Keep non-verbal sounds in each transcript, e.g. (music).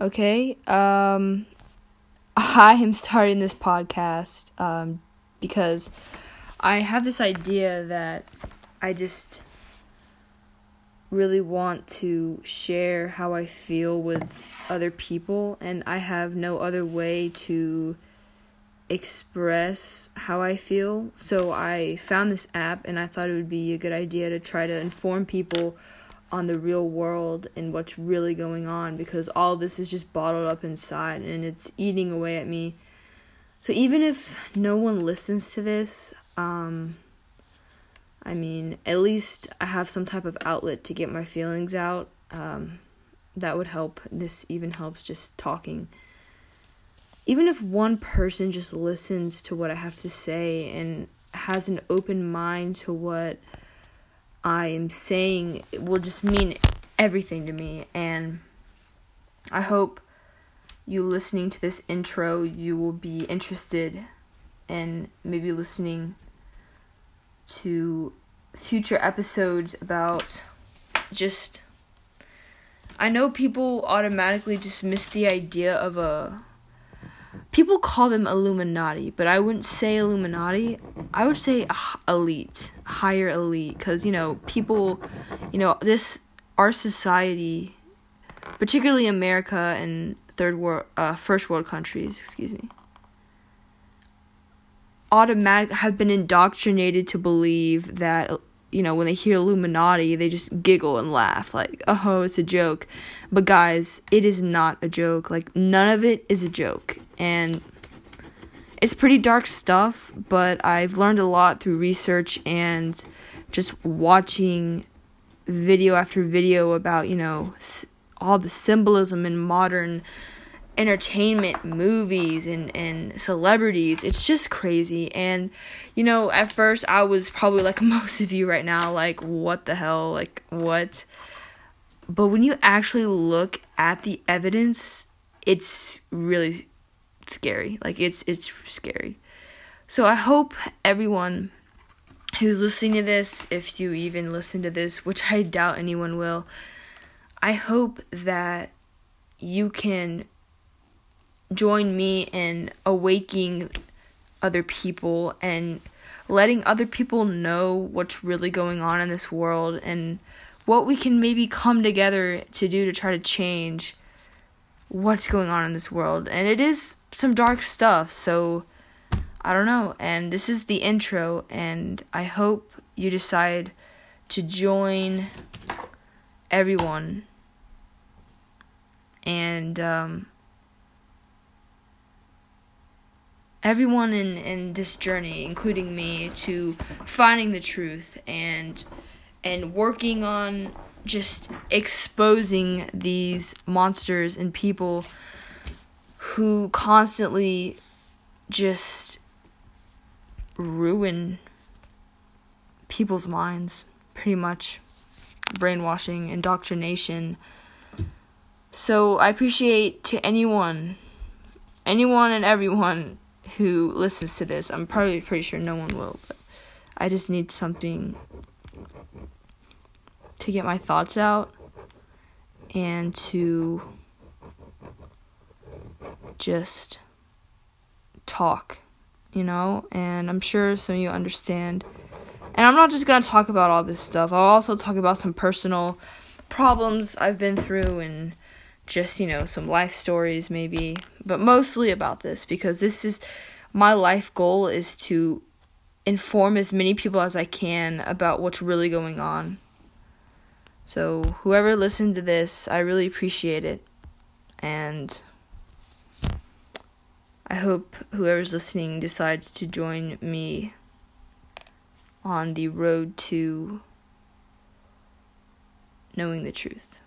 Okay. Um (laughs) I am starting this podcast um because I have this idea that I just really want to share how I feel with other people and I have no other way to express how I feel. So I found this app and I thought it would be a good idea to try to inform people on the real world and what's really going on because all this is just bottled up inside and it's eating away at me. So even if no one listens to this, um, I mean, at least I have some type of outlet to get my feelings out. Um, that would help. This even helps just talking. Even if one person just listens to what I have to say and has an open mind to what I am saying it will just mean everything to me. And I hope you listening to this intro, you will be interested in maybe listening to future episodes about just. I know people automatically dismiss the idea of a people call them Illuminati, but I wouldn't say Illuminati. I would say elite, higher elite, because you know people, you know this our society, particularly America and third world, uh, first world countries, excuse me, automatic have been indoctrinated to believe that you know when they hear Illuminati, they just giggle and laugh like, oh, it's a joke. But guys, it is not a joke. Like none of it is a joke and it's pretty dark stuff, but I've learned a lot through research and just watching video after video about, you know, all the symbolism in modern entertainment movies and and celebrities it's just crazy and you know at first i was probably like (laughs) most of you right now like what the hell like what but when you actually look at the evidence it's really scary. Like it's it's scary. So I hope everyone who's listening to this, if you even listen to this, which I doubt anyone will, I hope that you can join me in awaking other people and letting other people know what's really going on in this world and what we can maybe come together to do to try to change what's going on in this world. And it is some dark stuff. So I don't know. And this is the intro, and I hope you decide to join everyone and um, everyone in, in this journey, including me, to finding the truth and and working on just exposing these monsters and people who constantly just ruin people's minds, pretty much. Brainwashing, indoctrination. So I appreciate to anyone, anyone and everyone who listens to this. I'm probably pretty sure no one will, but I just need something to get my thoughts out and to just talk, you know? And I'm sure some of you understand. And I'm not just going to talk about all this stuff. I'll also talk about some personal problems I've been through and just, you know, some life stories maybe, but mostly about this because this is my life goal is to inform as many people as I can about what's really going on. So, whoever listened to this, I really appreciate it. And I hope whoever's listening decides to join me on the road to knowing the truth.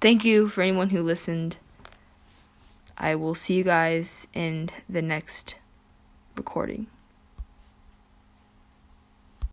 Thank you for anyone who listened. I will see you guys in the next recording.